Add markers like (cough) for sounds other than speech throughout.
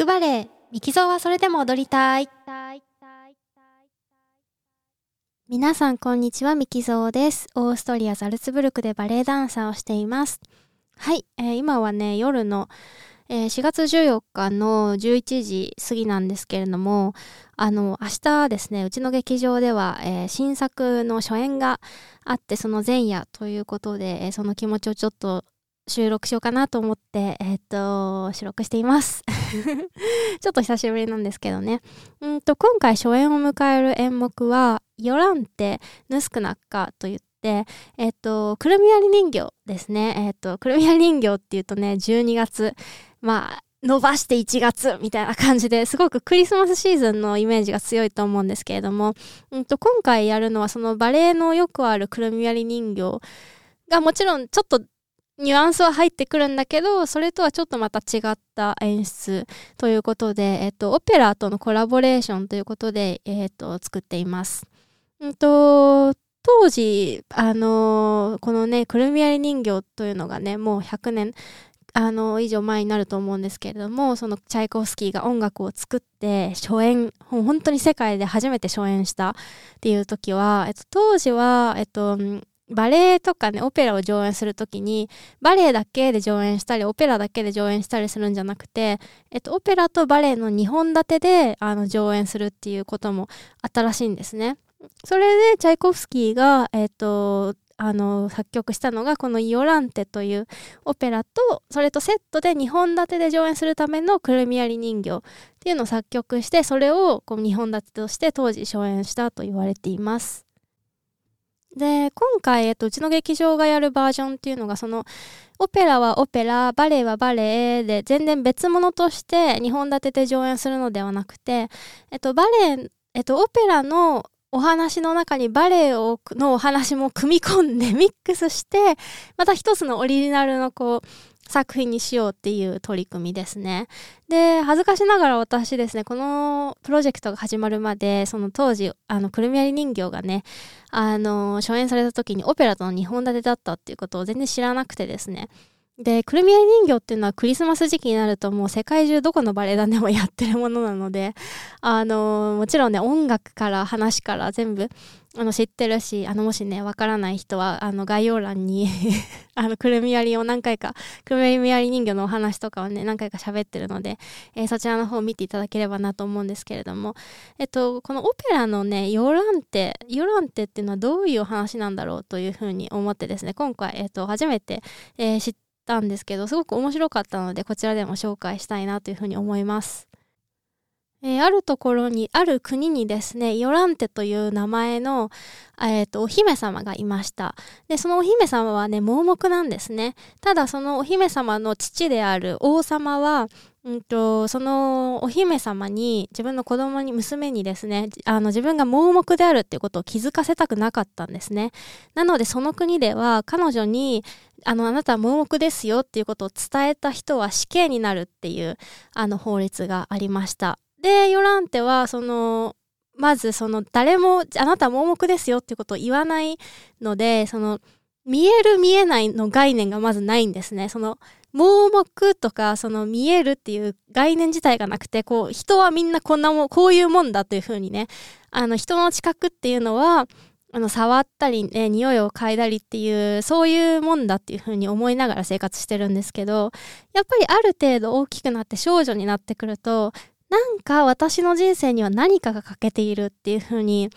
くバレエ、ミキゾーはそれでも踊りたい。皆さんこんにちは、ミキゾーです。オーストリア・ザルツブルクでバレエダンサーをしています。はい、えー、今はね、夜の、えー、4月14日の11時過ぎなんですけれども、あの、明日ですね、うちの劇場では、えー、新作の初演があって、その前夜ということで、えー、その気持ちをちょっと収録しようかなと思って、えっ、と、収録しています。(laughs) ちょっと久しぶりなんですけどね。んと、今回初演を迎える演目は、ヨランテ・ヌスクナッカといって、えっ、と、くるみ割り人形ですね。えっ、と、くるみ割り人形っていうとね、12月、まあ、伸ばして1月みたいな感じですごくクリスマスシーズンのイメージが強いと思うんですけれども、うんと、今回やるのはそのバレエのよくあるくるみ割り人形がもちろんちょっとニュアンスは入ってくるんだけど、それとはちょっとまた違った演出ということで、えっと、オペラとのコラボレーションということで、えっと、作っています。うんと、当時、あの、このね、くるみ割り人形というのがね、もう100年、あの以上前になると思うんですけれどもそのチャイコフスキーが音楽を作って初演本当に世界で初めて初演したっていう時は、えっと、当時は、えっと、バレエとかね、オペラを上演するときに、バレエだけで上演したり、オペラだけで上演したりするんじゃなくて、えっと、オペラとバレエの2本立てで、あの、上演するっていうこともあったらしいんですね。それで、チャイコフスキーが、えっと、あの、作曲したのが、このイオランテというオペラと、それとセットで2本立てで上演するためのくるみ割り人形っていうのを作曲して、それをこう2本立てとして当時初演したと言われています。で、今回、えっと、うちの劇場がやるバージョンっていうのが、その、オペラはオペラ、バレエはバレエで、全然別物として2本立てて上演するのではなくて、えっと、バレエ、えっと、オペラのお話の中にバレエをのお話も組み込んでミックスして、また一つのオリジナルのこう、作品にしようっていう取り組みですね。で、恥ずかしながら私ですね、このプロジェクトが始まるまで、その当時、あの、くるみ割り人形がね、あの、初演された時にオペラとの2本立てだったっていうことを全然知らなくてですね。で、くるみ割り人形っていうのはクリスマス時期になるともう世界中どこのバレエ団でもやってるものなので、(laughs) あの、もちろんね、音楽から話から全部、あの、知ってるし、あの、もしね、わからない人は、あの、概要欄に (laughs) あの、くるみ割りを何回か、くるみ割り人形のお話とかをね、何回か喋ってるので、えー、そちらの方を見ていただければなと思うんですけれども、えっと、このオペラのね、ヨランテ、ヨランテっていうのはどういうお話なんだろうというふうに思ってですね、今回、えっと、初めて、えー、知ってたんですけど、すごく面白かったので、こちらでも紹介したいなというふうに思います。えー、あるところに、ある国にですね、ヨランテという名前の、えっ、ー、と、お姫様がいました。で、そのお姫様はね、盲目なんですね。ただ、そのお姫様の父である王様は、うんと、そのお姫様に、自分の子供に、娘にですね、あの、自分が盲目であるっていうことを気づかせたくなかったんですね。なので、その国では、彼女に、あの、あなたは盲目ですよっていうことを伝えた人は死刑になるっていう、あの、法律がありました。で、ヨランテは、その、まず、その、誰も、あなたは盲目ですよっていうことを言わないので、その、見える見えないの概念がまずないんですね。その、盲目とか、その見えるっていう概念自体がなくて、こう、人はみんなこんなもん、こういうもんだというふうにね、あの、人の近くっていうのは、あの、触ったり、ね、匂いを嗅いだりっていう、そういうもんだっていうふうに思いながら生活してるんですけど、やっぱりある程度大きくなって少女になってくると、なんか私の人生には何かが欠けているっていうふうに、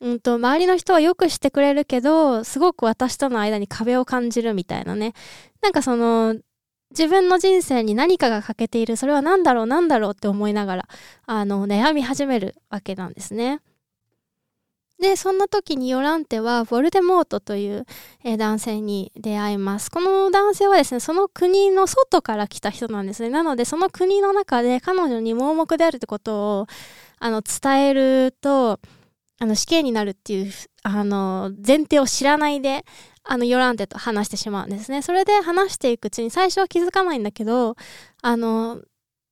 うんと、周りの人はよくしてくれるけど、すごく私との間に壁を感じるみたいなね。なんかその、自分の人生に何かが欠けている、それは何だろう何だろうって思いながら、あの、悩み始めるわけなんですね。で、そんな時にヨランテは、ヴォルデモートという、え、男性に出会います。この男性はですね、その国の外から来た人なんですね。なので、その国の中で彼女に盲目であるってことを、あの、伝えると、あの、死刑になるっていう、あの、前提を知らないで、あの、ヨランテと話してしまうんですね。それで話していくうちに最初は気づかないんだけど、あの、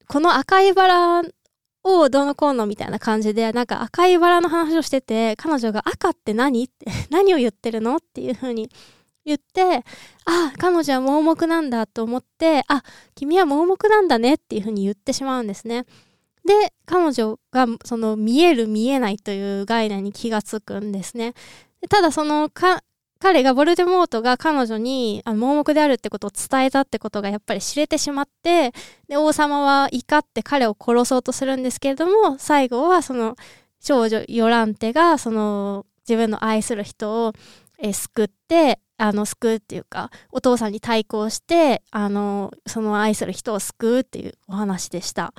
この赤いバラをどうのこうのみたいな感じで、なんか赤いバラの話をしてて、彼女が赤って何って (laughs) 何を言ってるのっていう風に言って、あ、彼女は盲目なんだと思って、あ、君は盲目なんだねっていうふうに言ってしまうんですね。で、彼女がその見える見えないという概念に気がつくんですね。ただその、彼がボルデモートが彼女に盲目であるってことを伝えたってことがやっぱり知れてしまって、で、王様は怒って彼を殺そうとするんですけれども、最後はその少女ヨランテがその自分の愛する人を、え救って、あの、救うっていうか、お父さんに対抗して、あの、その愛する人を救うっていうお話でした。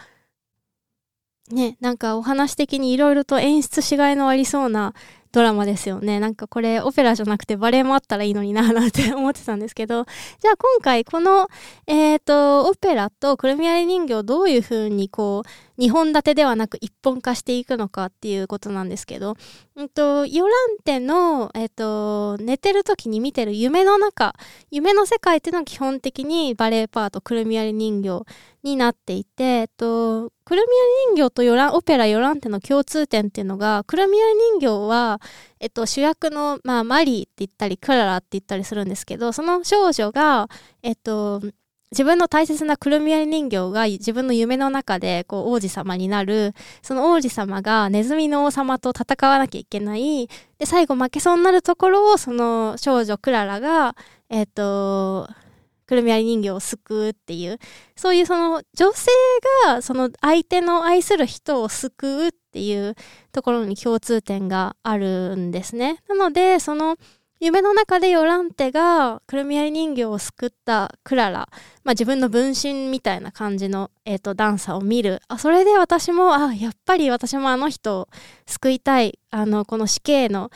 ね、なんかお話的にいろいろと演出しがいのありそうなドラマですよね。なんかこれオペラじゃなくてバレエもあったらいいのにな (laughs) なんて思ってたんですけど、じゃあ今回この、えっ、ー、と、オペラとくるみ割り人形どういうふうにこう、2本立てではなく一本化していくのかっていうことなんですけど、んと、ヨランテの、えっ、と、寝てる時に見てる夢の中、夢の世界っていうのは基本的にバレエパート、くるみ割り人形になっていて、えっと、くるみ割り人形とヨラ、オペラヨランテの共通点っていうのが、くるみ割り人形は、えっと、主役の、まあ、マリーって言ったり、クララって言ったりするんですけど、その少女が、えっと、自分の大切なくるみ割り人形が自分の夢の中でこう王子様になる、その王子様がネズミの王様と戦わなきゃいけない、で、最後負けそうになるところをその少女クララが、えっと、くるみ割り人形を救うっていう、そういうその女性がその相手の愛する人を救うっていうところに共通点があるんですね。なので、その夢の中でヨランテがくるみ割り人形を救ったクララ、まあ、自分の分身みたいな感じの、えーと、ダンサーを見る。あそれで私もあやっぱり私もあの人を救いたい。あのこの死刑の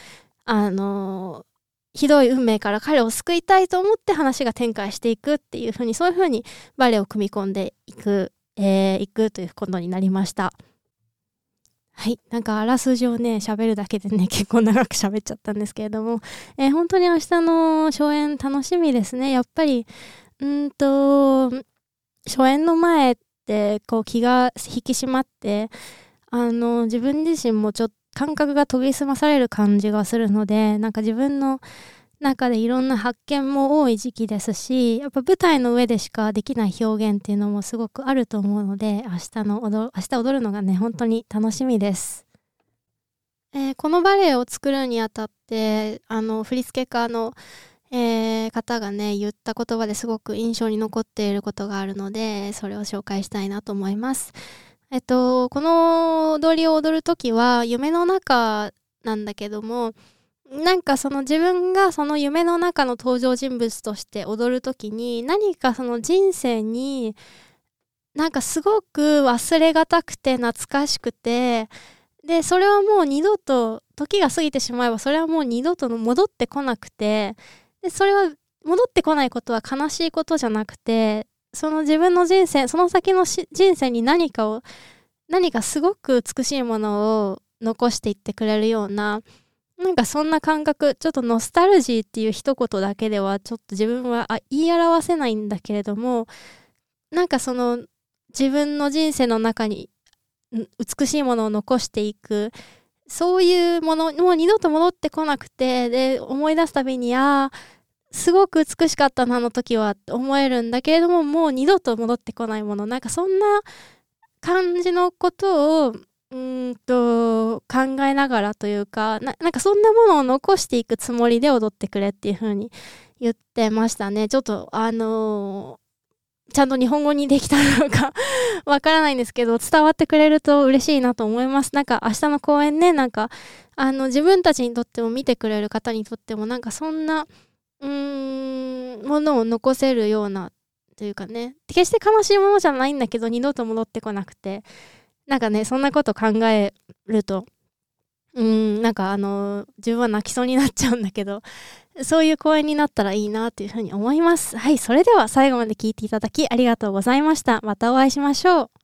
あのひどい運命から彼を救いたいと思って話が展開していくっていうふうにそういうふうにバレエを組み込んでいく、えー、いくということになりました。はい。なんか、あらすじをね、喋るだけでね、(laughs) 結構長く喋っちゃったんですけれども、えー、本当に明日の初演楽しみですね。やっぱり、うんと、初演の前って、こう、気が引き締まって、あの、自分自身もちょっと感覚が研ぎ澄まされる感じがするので、なんか自分の中でいろんな発見も多い時期ですし、やっぱ舞台の上でしかできない表現っていうのもすごくあると思うので、明日の踊、明日踊るのがね、本当に楽しみです。えー、このバレエを作るにあたって、あの、振付家の、えー、方がね、言った言葉ですごく印象に残っていることがあるので、それを紹介したいなと思います。えっと、この踊りを踊るときは夢の中なんだけども、なんかその自分がその夢の中の登場人物として踊るときに何かその人生になんかすごく忘れがたくて懐かしくてでそれはもう二度と時が過ぎてしまえばそれはもう二度と戻ってこなくてでそれは戻ってこないことは悲しいことじゃなくてその自分の人生、その先の人生に何かを、何かすごく美しいものを残していってくれるような、なんかそんな感覚、ちょっとノスタルジーっていう一言だけではちょっと自分は言い表せないんだけれども、なんかその自分の人生の中に美しいものを残していく、そういうもの、もう二度と戻ってこなくて、で、思い出すたびに、ああ、すごく美しかったな、あの時は思えるんだけれども、もう二度と戻ってこないもの。なんかそんな感じのことを、うんと、考えながらというかな、なんかそんなものを残していくつもりで踊ってくれっていう風に言ってましたね。ちょっと、あのー、ちゃんと日本語にできたのか (laughs) わからないんですけど、伝わってくれると嬉しいなと思います。なんか明日の公演ね、なんか、あの、自分たちにとっても見てくれる方にとっても、なんかそんな、うーん、ものを残せるような、というかね、決して悲しいものじゃないんだけど、二度と戻ってこなくて、なんかね、そんなこと考えると、うん、なんかあの、自分は泣きそうになっちゃうんだけど、(laughs) そういう公演になったらいいなというふうに思います。はい、それでは最後まで聞いていただきありがとうございました。またお会いしましょう。